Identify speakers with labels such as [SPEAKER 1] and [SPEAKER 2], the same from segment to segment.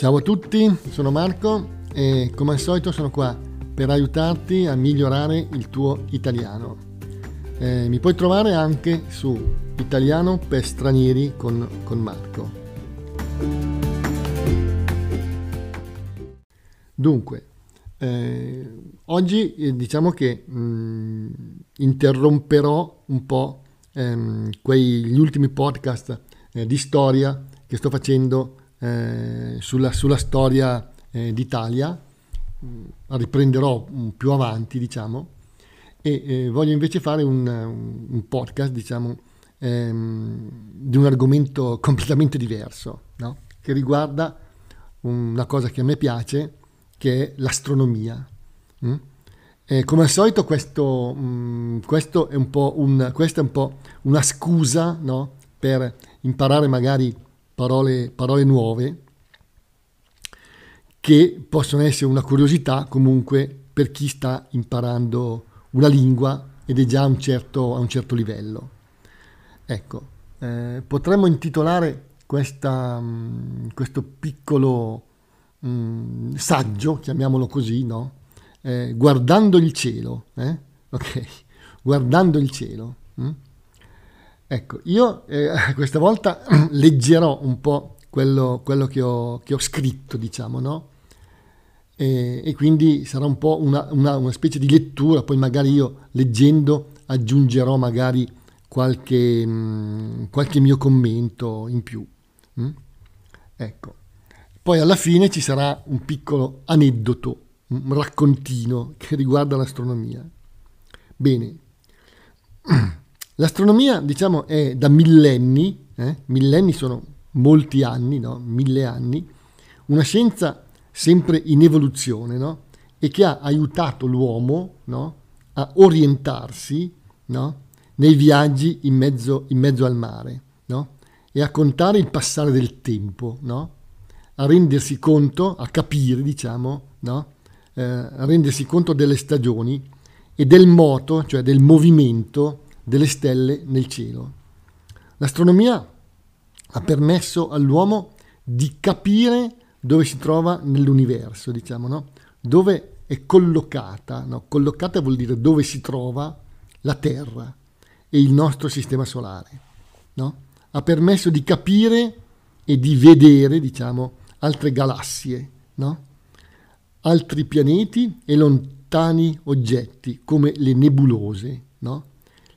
[SPEAKER 1] Ciao a tutti, sono Marco e come al solito sono qua per aiutarti a migliorare il tuo italiano. Eh, mi puoi trovare anche su Italiano per stranieri con, con Marco. Dunque, eh, oggi eh, diciamo che mh, mm, interromperò un po' ehm, quei, ultimi podcast eh, di storia che sto facendo eh, sulla, sulla, storia eh, d'Italia, mm, riprenderò più avanti, diciamo, e eh, voglio invece fare un, un podcast, diciamo, ehm, di un argomento completamente diverso, no? che riguarda una cosa che a me piace, che è l'astronomia. Mm? Eh, come al solito questo, mh, mm, questo è un questa è un po' una scusa no? per imparare magari parole, parole nuove che possono essere una curiosità comunque per chi sta imparando una lingua ed è già a un certo, a un certo livello. Ecco, eh, potremmo intitolare questa, mh, mm, questo piccolo mh, mm, saggio, chiamiamolo così, no? Eh, guardando il cielo, eh? ok? Guardando il cielo. Hm? Ecco, io eh, questa volta leggerò un po' quello, quello che, ho, che, ho, scritto, diciamo, no? E, e quindi sarà un po' una, una, una, specie di lettura, poi magari io leggendo aggiungerò magari qualche, mh, mm, qualche mio commento in più. Mm? Ecco. Poi alla fine ci sarà un piccolo aneddoto, un raccontino che riguarda l'astronomia. Bene. L'astronomia, diciamo, è da millenni, eh? millenni sono molti anni, no? mille anni, una scienza sempre in evoluzione no? e che ha aiutato l'uomo no? a orientarsi nei viaggi in mezzo, in mezzo al mare e a contare il passare del tempo, a rendersi conto, a capire, diciamo, eh, a rendersi conto delle stagioni e del moto, cioè del movimento delle stelle nel cielo. L'astronomia ha permesso all'uomo di capire dove si trova nell'universo, diciamo, no? dove è collocata, no? collocata vuol dire dove si trova la Terra e il nostro sistema solare. No? Ha permesso di capire e di vedere, diciamo, altre galassie, no? altri pianeti e lontani oggetti come le nebulose. No?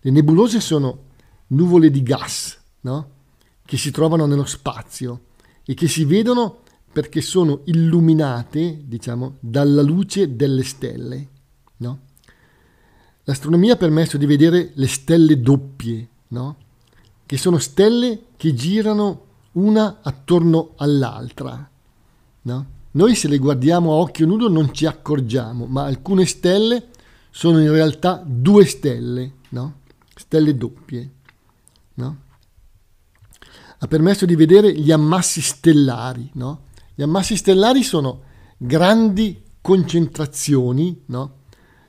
[SPEAKER 1] Le nebulose sono nuvole di gas no? che si trovano nello spazio e che si vedono perché sono illuminate, diciamo, dalla luce delle stelle. No? L'astronomia ha permesso di vedere le stelle doppie, no? che sono stelle che girano una attorno all'altra. No? Noi se le guardiamo a occhio nudo non ci accorgiamo, ma alcune stelle sono in realtà due stelle. No? Stelle doppie, no? ha permesso di vedere gli ammassi stellari. No? Gli ammassi stellari sono grandi concentrazioni, no?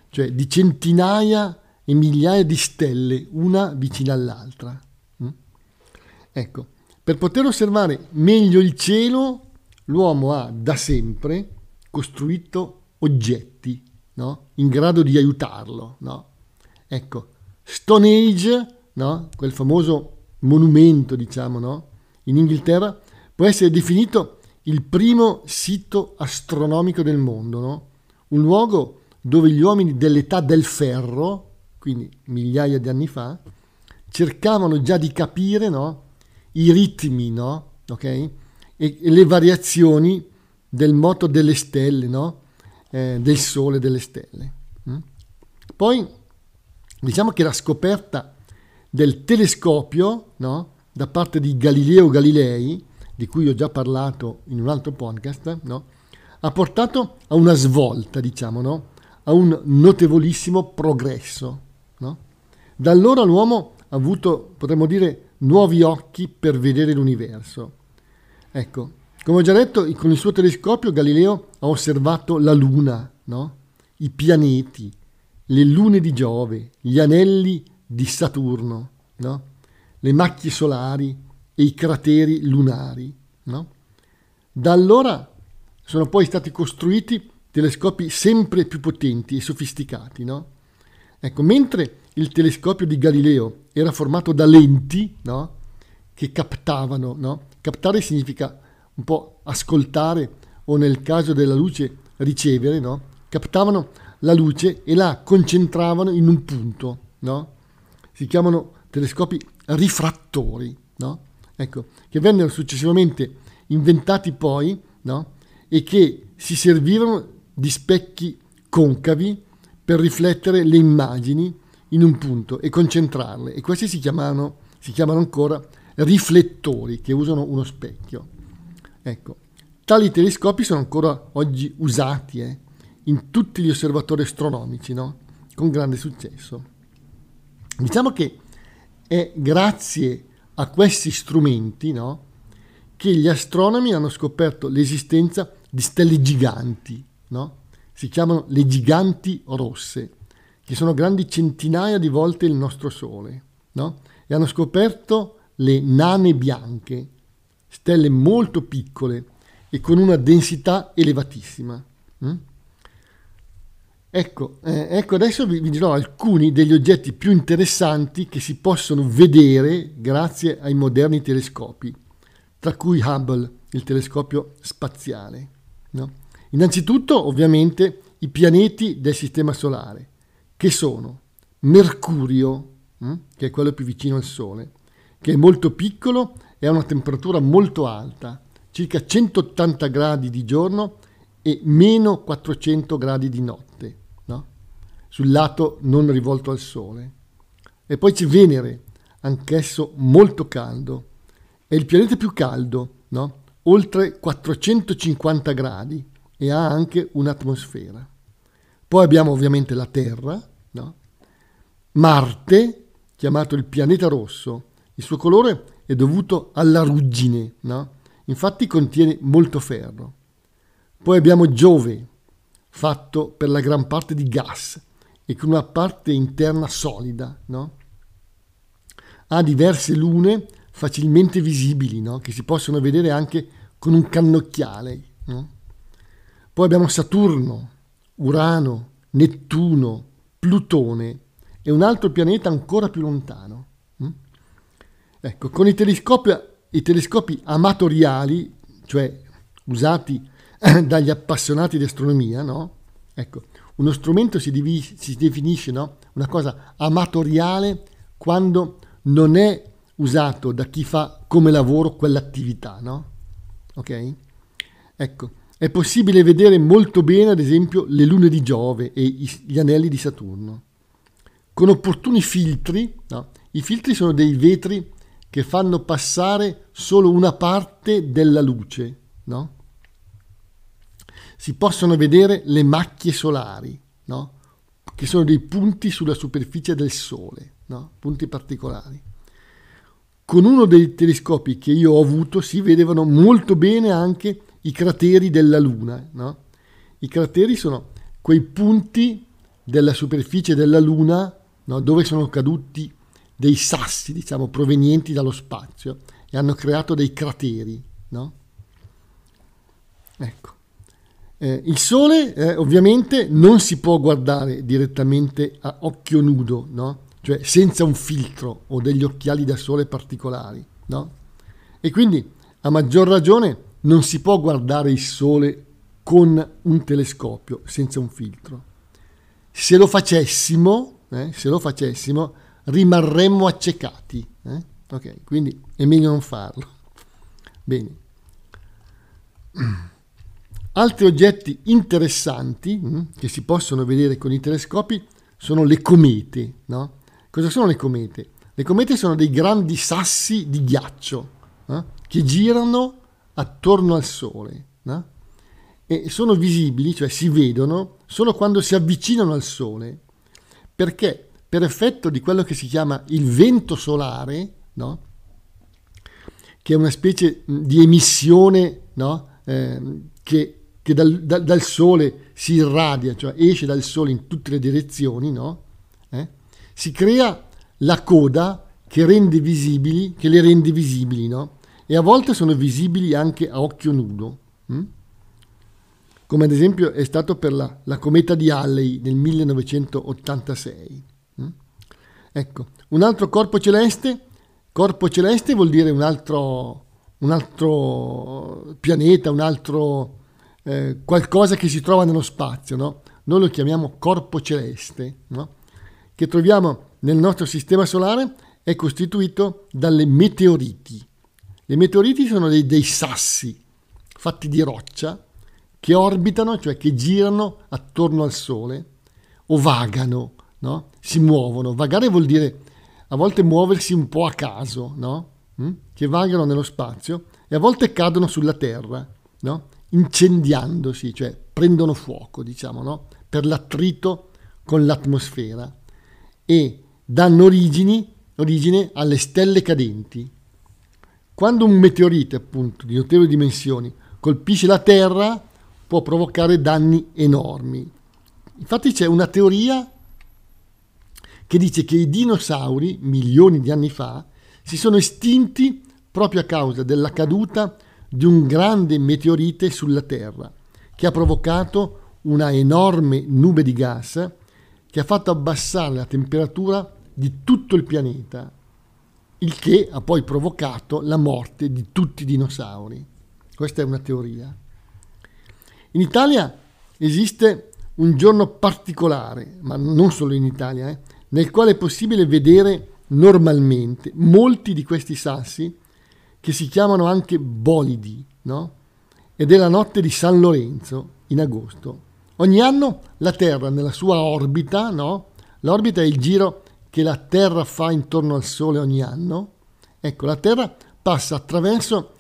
[SPEAKER 1] cioè di centinaia e migliaia di stelle, una vicina all'altra. Mm? Ecco, per poter osservare meglio il cielo, l'uomo ha da sempre costruito oggetti no? in grado di aiutarlo. No? Ecco, Stone Age, no? quel famoso monumento, diciamo, no? in Inghilterra, può essere definito il primo sito astronomico del mondo, no? un luogo dove gli uomini dell'età del ferro, quindi migliaia di anni fa, cercavano già di capire no? i ritmi no? okay? e, le variazioni del moto delle stelle, no? eh, del sole delle stelle. Mm? Poi Diciamo che la scoperta del telescopio no? da parte di Galileo Galilei, di cui ho già parlato in un altro podcast, no? ha portato a una svolta, diciamo, no? a un notevolissimo progresso. Da allora l'uomo ha avuto, potremmo dire, nuovi occhi per vedere l'universo. Ecco, come ho già detto, con il suo telescopio Galileo ha osservato la Luna, i pianeti, le lune di Giove, gli anelli di Saturno, no? le macchie solari e i crateri lunari. No? Da allora sono poi stati costruiti telescopi sempre più potenti e sofisticati, no? Ecco, mentre il telescopio di Galileo era formato da lenti, no? Che captavano, no? Captare significa un po' ascoltare o nel caso della luce ricevere, no? Captavano la luce e la concentravano in un punto, no? Si chiamano telescopi rifrattori, no? Ecco, che vennero successivamente inventati poi, no? E che si servirono di specchi concavi per riflettere le immagini in un punto e concentrarle. E questi si chiamano, si chiamano ancora riflettori che usano uno specchio. Ecco, tali telescopi sono ancora oggi usati eh, in tutti gli osservatori astronomici, no? con grande successo. Diciamo che è grazie a questi strumenti no, che gli astronomi hanno scoperto l'esistenza di stelle giganti, no? si chiamano le giganti rosse, che sono grandi centinaia di volte il nostro Sole, no? e hanno scoperto le nane bianche, stelle molto piccole e con una densità elevatissima. Mm? Ecco, eh, ecco, adesso vi, vi, dirò alcuni degli oggetti più interessanti che si possono vedere grazie ai moderni telescopi, tra cui Hubble, il telescopio spaziale. No? Innanzitutto, ovviamente, i pianeti del Sistema Solare, che sono Mercurio, hm, che è quello più vicino al Sole, che è molto piccolo e ha una temperatura molto alta, circa 180 gradi di giorno e meno 400 gradi di notte, no? Sul lato non rivolto al Sole. E poi c'è Venere, anch'esso molto caldo. È il pianeta più caldo, no? oltre 450 gradi e ha anche un'atmosfera. Poi abbiamo ovviamente la Terra, no? Marte, chiamato il pianeta rosso, il suo colore è dovuto alla ruggine, no? infatti contiene molto ferro. Poi abbiamo Giove, fatto per la gran parte di gas e con una parte interna solida. No? Ha diverse lune facilmente visibili, no? che si possono vedere anche con un cannocchiale. No? Poi abbiamo Saturno, Urano, Nettuno, Plutone e un altro pianeta ancora più lontano. Mm? Ecco, con i telescopi, i telescopi amatoriali, cioè usati dagli appassionati di astronomia, no? Ecco, uno strumento si, div- si definisce no? una cosa amatoriale quando non è usato da chi fa come lavoro quell'attività, no? Ok? Ecco, è possibile vedere molto bene, ad esempio, le lune di Giove e gli anelli di Saturno. Con opportuni filtri, no? i filtri sono dei vetri che fanno passare solo una parte della luce, no? Si possono vedere le macchie solari, no? che sono dei punti sulla superficie del Sole, no? punti particolari. Con uno dei telescopi che io ho avuto si vedevano molto bene anche i crateri della Luna. No? I crateri sono quei punti della superficie della Luna dove sono caduti dei sassi, diciamo, provenienti dallo spazio e hanno creato dei crateri. Ecco. Eh, il Sole eh, ovviamente non si può guardare direttamente a occhio nudo, no? cioè senza un filtro o degli occhiali da sole particolari. No? E quindi a maggior ragione non si può guardare il Sole con un telescopio senza un filtro. Se lo facessimo, eh, se lo facessimo rimarremmo accecati. Eh? Ok, quindi è meglio non farlo. Bene. Altri oggetti interessanti mh, mm, che si possono vedere con i telescopi sono le comete. No? Cosa sono le comete? Le comete sono dei grandi sassi di ghiaccio eh, che girano attorno al Sole no? e sono visibili, cioè si vedono, solo quando si avvicinano al Sole, perché per effetto di quello che si chiama il vento solare, no? che è una specie di emissione no? eh, che, che dal, da, dal, Sole si irradia, cioè esce dal Sole in tutte le direzioni, no? eh? si crea la coda che, rende visibili, che le rende visibili, no? e a volte sono visibili anche a occhio nudo. Hm? come ad esempio è stato per la, la cometa di Halley nel 1986. Mm? Ecco, un altro corpo celeste, corpo celeste vuol dire un altro, un altro pianeta, un altro eh, qualcosa che si trova nello spazio, no? Noi lo chiamiamo corpo celeste, no? che troviamo nel nostro sistema solare, è costituito dalle meteoriti. Le meteoriti sono dei, dei sassi fatti di roccia che orbitano, cioè che girano attorno al Sole o vagano, no? si muovono. Vagare vuol dire a volte muoversi un po' a caso, no? mm? che vagano nello spazio e a volte cadono sulla Terra, no? Incendiandosi, cioè prendono fuoco, diciamo, no? per l'attrito con l'atmosfera e danno origini, origine alle stelle cadenti. Quando un meteorite, appunto, di notevoli dimensioni, colpisce la Terra, può provocare danni enormi. Infatti c'è una teoria che dice che i dinosauri, milioni di anni fa, si sono estinti proprio a causa della caduta di un grande meteorite sulla Terra, che ha provocato una enorme nube di gas che ha fatto abbassare la temperatura di tutto il pianeta, il che ha poi provocato la morte di tutti i dinosauri. Questa è una teoria. In Italia esiste un giorno particolare, ma non solo in Italia, eh, nel quale è possibile vedere normalmente molti di questi sassi che si chiamano anche bolidi, no? Ed è la notte di San Lorenzo in agosto. Ogni anno la Terra nella sua orbita, no? L'orbita è il giro che la Terra fa intorno al Sole ogni anno. Ecco, la Terra passa attraverso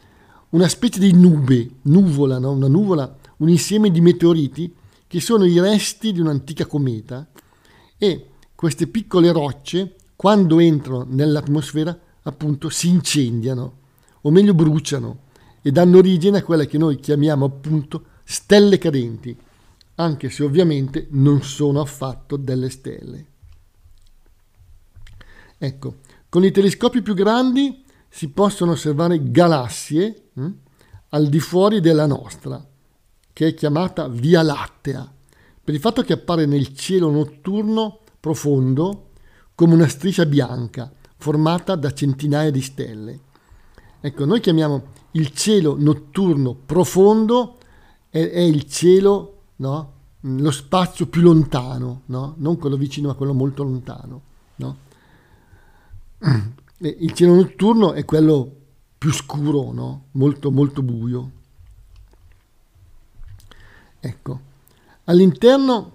[SPEAKER 1] una specie di nube, nuvola, no? una nuvola, un insieme di meteoriti che sono i resti di un'antica cometa e queste piccole rocce, quando entrano nell'atmosfera, appunto si incendiano, o meglio bruciano, e danno origine a quelle che noi chiamiamo appunto stelle cadenti anche se ovviamente non sono affatto delle stelle. Ecco, con i telescopi più grandi si possono osservare galassie hm, al di fuori della nostra, che è chiamata Via Lattea, per il fatto che appare nel cielo notturno profondo come una striscia bianca formata da centinaia di stelle. Ecco, noi chiamiamo il cielo notturno profondo, è, è il cielo no? lo spazio più lontano, no? non quello vicino ma quello molto lontano. No? il cielo notturno è quello più scuro, molto molto buio. Ecco, all'interno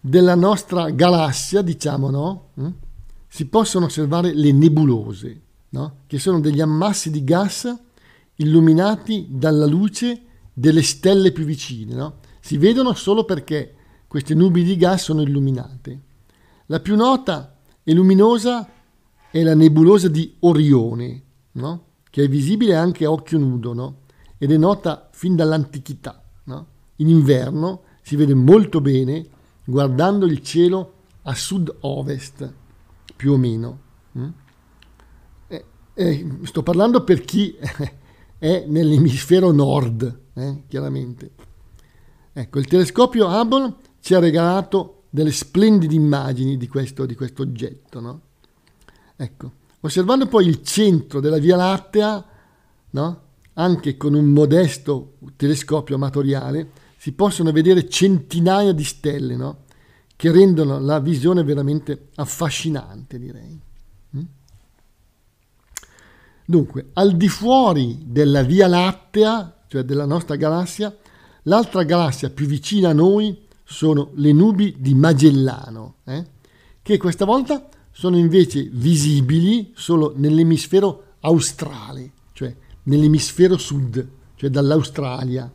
[SPEAKER 1] della nostra galassia, diciamo? Mm, si possono osservare le nebulose, no? che sono degli ammassi di gas illuminati dalla luce delle stelle più vicine. No? Si vedono solo perché queste nubi di gas sono illuminate. La più nota e luminosa è la nebulosa di Orione, no? che è visibile anche a occhio nudo ed è nota fin dall'antichità. In inverno si vede molto bene guardando il cielo a sud-ovest, più o meno. Mm? Eh, sto parlando per chi è nell'emisfero nord, eh, chiaramente. Ecco, il telescopio Hubble ci ha regalato delle splendide immagini di questo, di questo oggetto. No? Ecco, osservando poi il centro della Via Lattea, no? anche con un modesto telescopio amatoriale, si possono vedere centinaia di stelle no? che rendono la visione veramente affascinante, direi. Mm? Dunque, al di fuori della Via Lattea, cioè della nostra galassia, L'altra galassia più vicina a noi sono le nubi di Magellano, eh, che questa volta sono invece visibili solo nell'emisfero australe, cioè nell'emisfero sud, cioè dall'Australia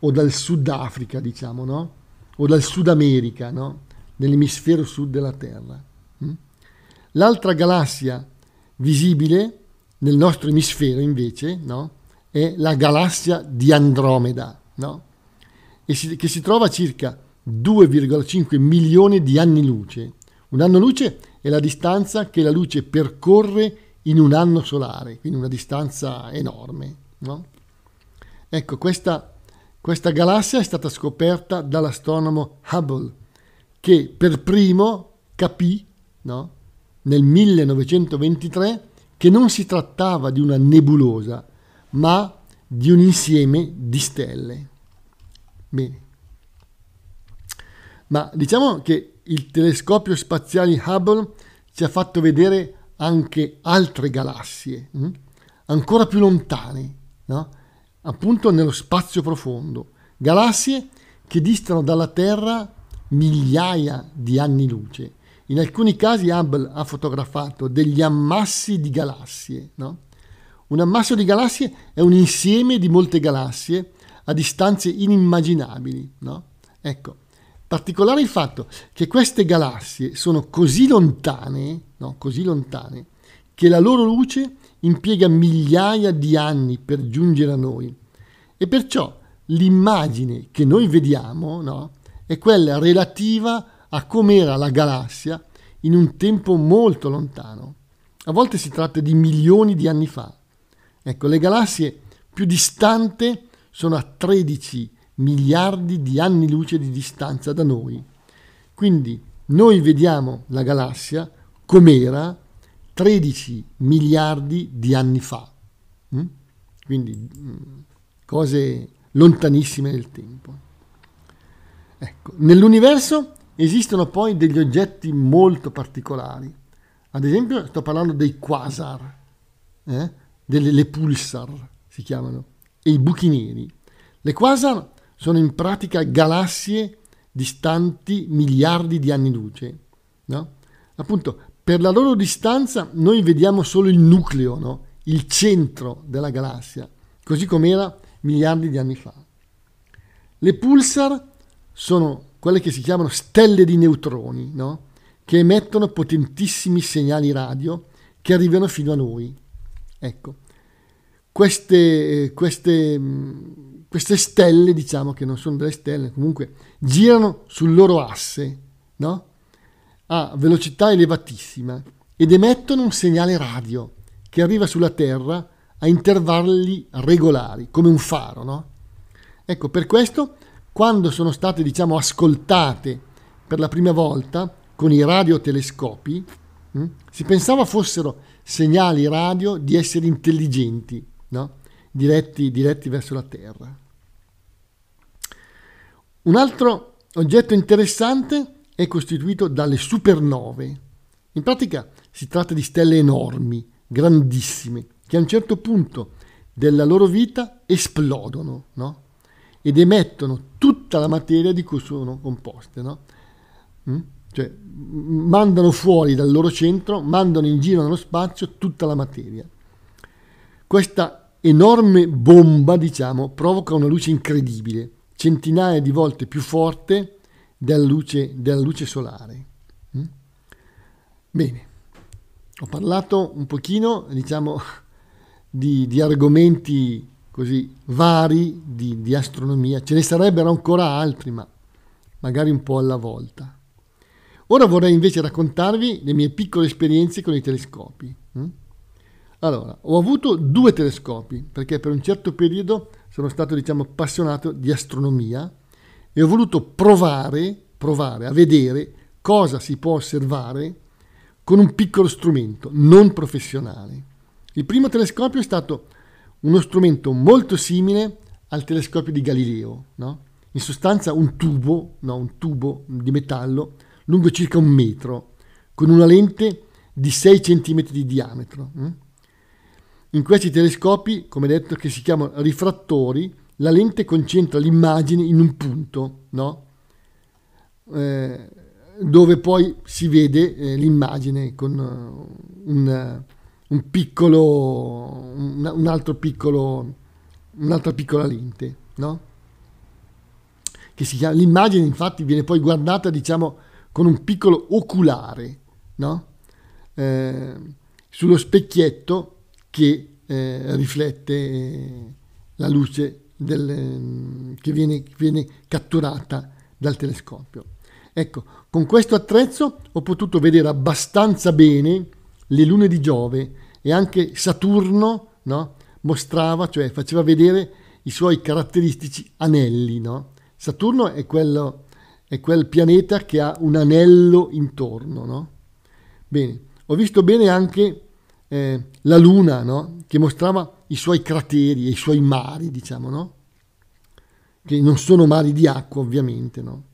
[SPEAKER 1] o dal Sudafrica, diciamo, no? O dal Sud America, no? Nell'emisfero sud della Terra. Hm? L'altra galassia visibile nel nostro emisfero, invece, no? È la galassia di Andromeda, no? si, che si trova a circa 2,5 milioni di anni luce. Un anno luce è la distanza che la luce percorre in un anno solare, quindi una distanza enorme. No? Ecco, questa, Questa galassia è stata scoperta dall'astronomo Hubble, che per primo capì no, nel 1923 che non si trattava di una nebulosa, ma di un insieme di stelle. Bene. Ma diciamo che il telescopio spaziale Hubble ci ha fatto vedere anche altre galassie, hm? ancora più lontane, no? appunto nello spazio profondo, galassie che distano dalla Terra migliaia di anni luce. In alcuni casi Hubble ha fotografato degli ammassi di galassie. No? Un ammasso di galassie è un insieme di molte galassie a distanze inimmaginabili. No? Ecco, particolare il fatto che queste galassie sono così lontane, no? così lontane, che la loro luce impiega migliaia di anni per giungere a noi. E perciò l'immagine che noi vediamo no? è quella relativa a com'era la galassia in un tempo molto lontano. A volte si tratta di milioni di anni fa. Ecco, le galassie più distanti sono a 13 miliardi di anni luce di distanza da noi. Quindi noi vediamo la galassia com'era 13 miliardi di anni fa. Mm? Quindi mm, cose lontanissime nel tempo. Ecco, nell'universo Esistono poi degli oggetti molto particolari. Ad esempio, sto parlando dei quasar, eh? delle le pulsar si chiamano, e i buchi neri. Le quasar sono in pratica galassie distanti miliardi di anni luce. No? Appunto, per la loro distanza noi vediamo solo il nucleo, no? il centro della galassia, così come era miliardi di anni fa. Le pulsar sono quelle che si chiamano stelle di neutroni, no? che emettono potentissimi segnali radio che arrivano fino a noi. Ecco, queste, queste, queste stelle, diciamo che non sono delle stelle, comunque girano sul loro asse, no? a velocità elevatissima ed emettono un segnale radio che arriva sulla Terra a intervalli regolari, come un faro. No? Ecco, per questo quando sono state diciamo, ascoltate per la prima volta con i radiotelescopi, mh, hm, si pensava fossero segnali radio di esseri intelligenti, no? diretti, diretti verso la Terra. Un altro oggetto interessante è costituito dalle supernove. In pratica si tratta di stelle enormi, grandissime, che a un certo punto della loro vita esplodono, no? Ed emettono tutta la materia di cui sono composte. No? Mm? Cioè, mandano fuori dal loro centro, mandano in giro nello spazio tutta la materia. Questa enorme bomba, diciamo, provoca una luce incredibile, centinaia di volte più forte della luce, della luce solare. Mm? Bene, ho parlato un pochino, diciamo, di, di argomenti così vari di, di astronomia. Ce ne sarebbero ancora altri, ma magari un po' alla volta. Ora vorrei invece raccontarvi le mie piccole esperienze con i telescopi. Hm? Allora, ho avuto due telescopi perché per un certo periodo sono stato, diciamo, appassionato di astronomia e ho voluto provare, provare a vedere cosa si può osservare con un piccolo strumento non professionale. Il primo telescopio è stato uno strumento molto simile al telescopio di Galileo, no? in sostanza un tubo, no? un tubo di metallo lungo circa un metro, con una lente di 6 cm di diametro. Hm? In questi telescopi, come detto, che si chiamano rifrattori, la lente concentra l'immagine in un punto, no? eh, dove poi si vede eh, l'immagine con uh, un un piccolo, un, altro piccolo, un'altra piccola lente, no? Che si chiama, l'immagine infatti viene poi guardata, diciamo, con un piccolo oculare, no? Eh, sullo specchietto che eh, riflette eh, la luce del, che viene, viene catturata dal telescopio. Ecco, con questo attrezzo ho potuto vedere abbastanza bene le lune di Giove e anche Saturno no? mostrava, cioè faceva vedere i suoi caratteristici anelli. No? Saturno è, quello, è quel pianeta che ha un anello intorno. No? Bene, ho visto bene anche eh, la Luna, no? che mostrava i suoi crateri e i suoi mari, diciamo, no? che non sono mari di acqua ovviamente. No?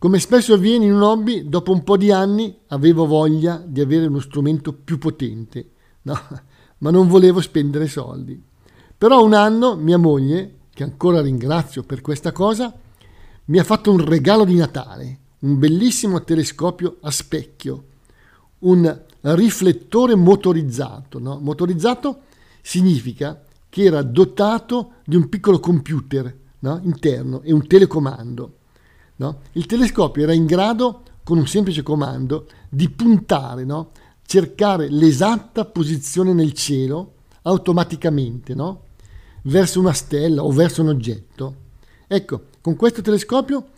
[SPEAKER 1] Come spesso avviene in un hobby, dopo un po' di anni avevo voglia di avere uno strumento più potente, no? ma non volevo spendere soldi. Però un anno mia moglie, che ancora ringrazio per questa cosa, mi ha fatto un regalo di Natale, un bellissimo telescopio a specchio, un riflettore motorizzato. No? Motorizzato significa che era dotato di un piccolo computer no? interno e un telecomando. No? Il telescopio era in grado, con un semplice comando, di puntare, no? cercare l'esatta posizione nel cielo automaticamente, no? verso una stella o verso un oggetto. Ecco, con questo telescopio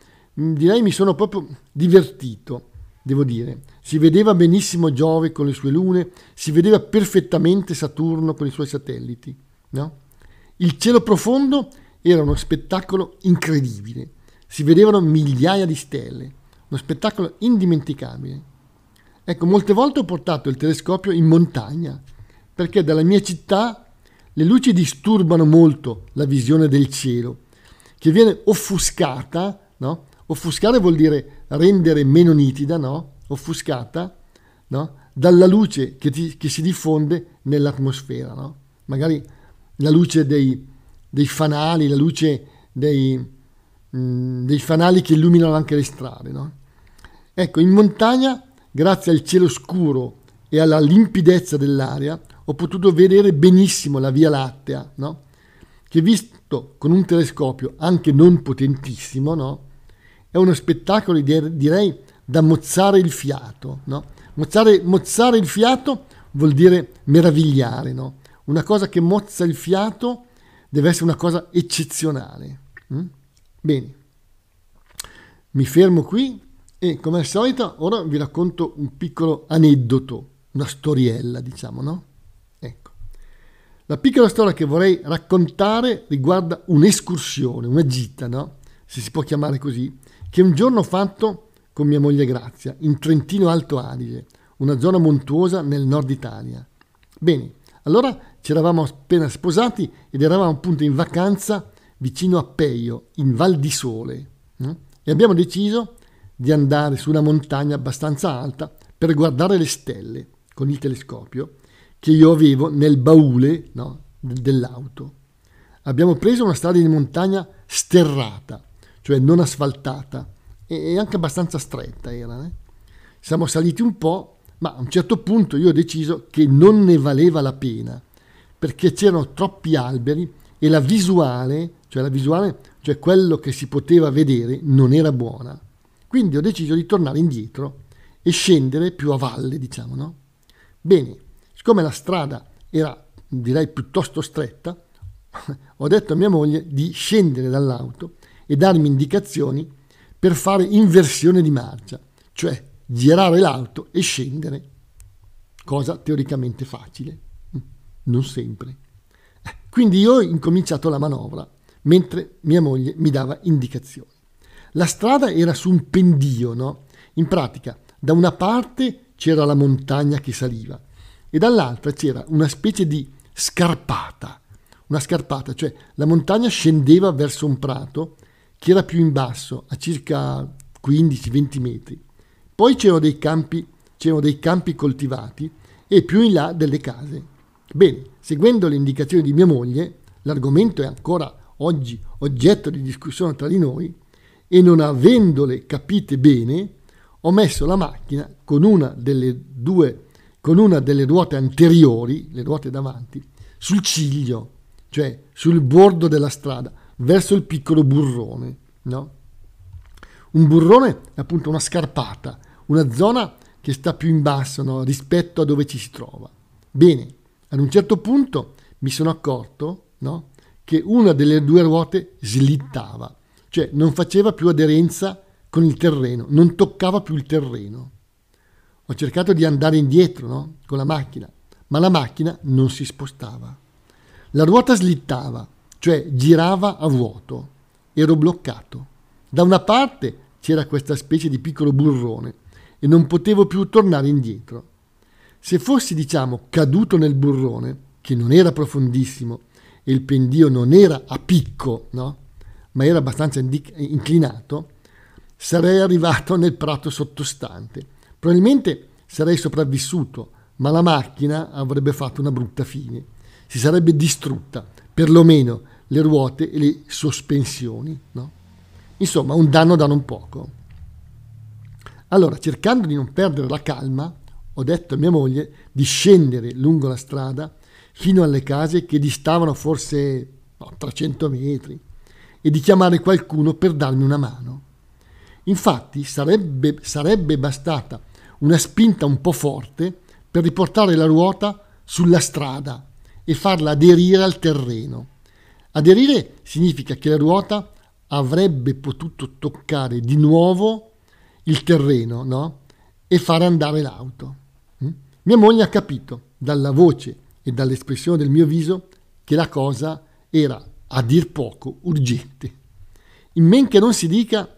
[SPEAKER 1] mm, direi mi sono proprio divertito, devo dire. Si vedeva benissimo Giove con le sue lune, si vedeva perfettamente Saturno con i suoi satelliti. No? Il cielo profondo era uno spettacolo incredibile. Si vedevano migliaia di stelle, uno spettacolo indimenticabile. Ecco, molte volte ho portato il telescopio in montagna, perché dalla mia città le luci disturbano molto la visione del cielo, che viene offuscata, no? Offuscare vuol dire rendere meno nitida, no? Offuscata, no? Dalla luce che, ti, che si diffonde nell'atmosfera, no? Magari la luce dei, dei fanali, la luce dei, mm, dei, fanali che illuminano anche le strade. No? Ecco, in montagna, grazie al cielo scuro e alla limpidezza dell'aria, ho potuto vedere benissimo la Via Lattea, no? che visto con un telescopio anche non potentissimo, no? è uno spettacolo direi da mozzare il fiato. No? Mozzare, mozzare, il fiato vuol dire meravigliare, una cosa che mozza il fiato deve essere una cosa eccezionale. Mm? Bene, mi fermo qui e come al solito ora vi racconto un piccolo aneddoto, una storiella diciamo, no? Ecco. La piccola storia che vorrei raccontare riguarda un'escursione, una gita, no? Se si può chiamare così, che un giorno ho fatto con mia moglie Grazia in Trentino Alto Adige, una zona montuosa nel nord Italia. Bene, allora ci eravamo appena sposati ed eravamo appunto in vacanza vicino a Peio, in Val di Sole, eh? e abbiamo deciso di andare su una montagna abbastanza alta per guardare le stelle con il telescopio che io avevo nel baule no, dell'auto. Abbiamo preso una strada di montagna sterrata, cioè non asfaltata, e anche abbastanza stretta era. Eh? Siamo saliti un po', ma a un certo punto io ho deciso che non ne valeva la pena perché c'erano troppi alberi e la visuale, cioè la visuale, cioè quello che si poteva vedere, non era buona. Quindi ho deciso di tornare indietro e scendere più a valle, diciamo, no? Bene, siccome la strada era, direi, piuttosto stretta, ho detto a mia moglie di scendere dall'auto e darmi indicazioni per fare inversione di marcia, cioè girare l'auto e scendere, cosa teoricamente facile non sempre. Quindi io ho incominciato la manovra, mentre mia moglie mi dava indicazioni. La strada era su un pendio, no? In pratica, da una parte c'era la montagna che saliva e dall'altra c'era una specie di scarpata. Una scarpata, cioè la montagna scendeva verso un prato che era più in basso, a circa 15-20 metri. Poi c'erano dei campi, c'erano dei campi coltivati e più in là delle case. Bene, seguendo le indicazioni di mia moglie, l'argomento è ancora oggi oggetto di discussione tra di noi e non avendole capite bene, ho messo la macchina con una delle due con una delle ruote anteriori, le ruote davanti, sul ciglio, cioè sul bordo della strada, verso il piccolo burrone. No? Un burrone è appunto una scarpata, una zona che sta più in basso no? rispetto a dove ci si trova. Bene, ad un certo punto mi sono accorto no, che una delle due ruote slittava, cioè non faceva più aderenza con il terreno, non toccava più il terreno. Ho cercato di andare indietro no, con la macchina, ma la macchina non si spostava. La ruota slittava, cioè girava a vuoto, ero bloccato. Da una parte c'era questa specie di piccolo burrone e non potevo più tornare indietro. Se fossi, diciamo, caduto nel burrone, che non era profondissimo e il pendio non era a picco, no? ma era abbastanza inclinato, sarei arrivato nel prato sottostante. Probabilmente sarei sopravvissuto, ma la macchina avrebbe fatto una brutta fine. Si sarebbe distrutta, perlomeno le ruote e le sospensioni. No? Insomma, un danno da non poco. Allora, cercando di non perdere la calma, ho detto a mia moglie di scendere lungo la strada fino alle case che distavano forse no, 300 metri e di chiamare qualcuno per darmi una mano. Infatti sarebbe, sarebbe bastata una spinta un po' forte per riportare la ruota sulla strada e farla aderire al terreno. Aderire significa che la ruota avrebbe potuto toccare di nuovo il terreno no? e fare andare l'auto. Mia moglie ha capito dalla voce e dall'espressione del mio viso che la cosa era a dir poco urgente. In men che non si dica,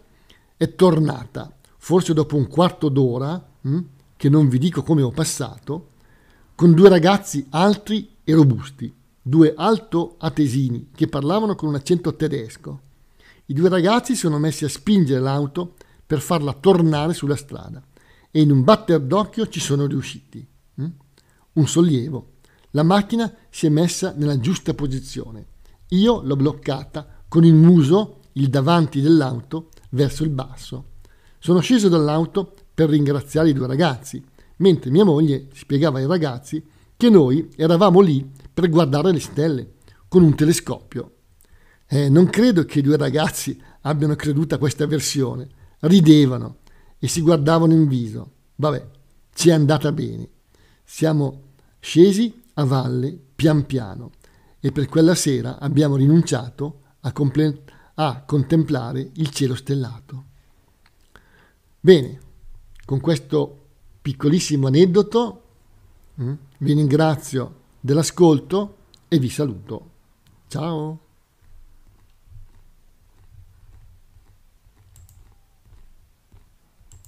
[SPEAKER 1] è tornata, forse dopo un quarto d'ora, hm, che non vi dico come ho passato, con due ragazzi altri e robusti, due alto atesini che parlavano con un accento tedesco. I due ragazzi si sono messi a spingere l'auto per farla tornare sulla strada e in un batter d'occhio ci sono riusciti. Un sollievo. La macchina si è messa nella giusta posizione io l'ho bloccata con il muso, il davanti dell'auto, verso il basso. Sono sceso dall'auto per ringraziare i due ragazzi, mentre mia moglie spiegava ai ragazzi che noi eravamo lì per guardare le stelle con un telescopio. Eh, non credo che i due ragazzi abbiano creduto a questa versione. Ridevano e si guardavano in viso. Vabbè, ci è andata bene. Siamo scesi a valle pian piano e per quella sera abbiamo rinunciato a, comple- a contemplare il cielo stellato. Bene, con questo piccolissimo aneddoto mm, vi ringrazio dell'ascolto e vi saluto. Ciao!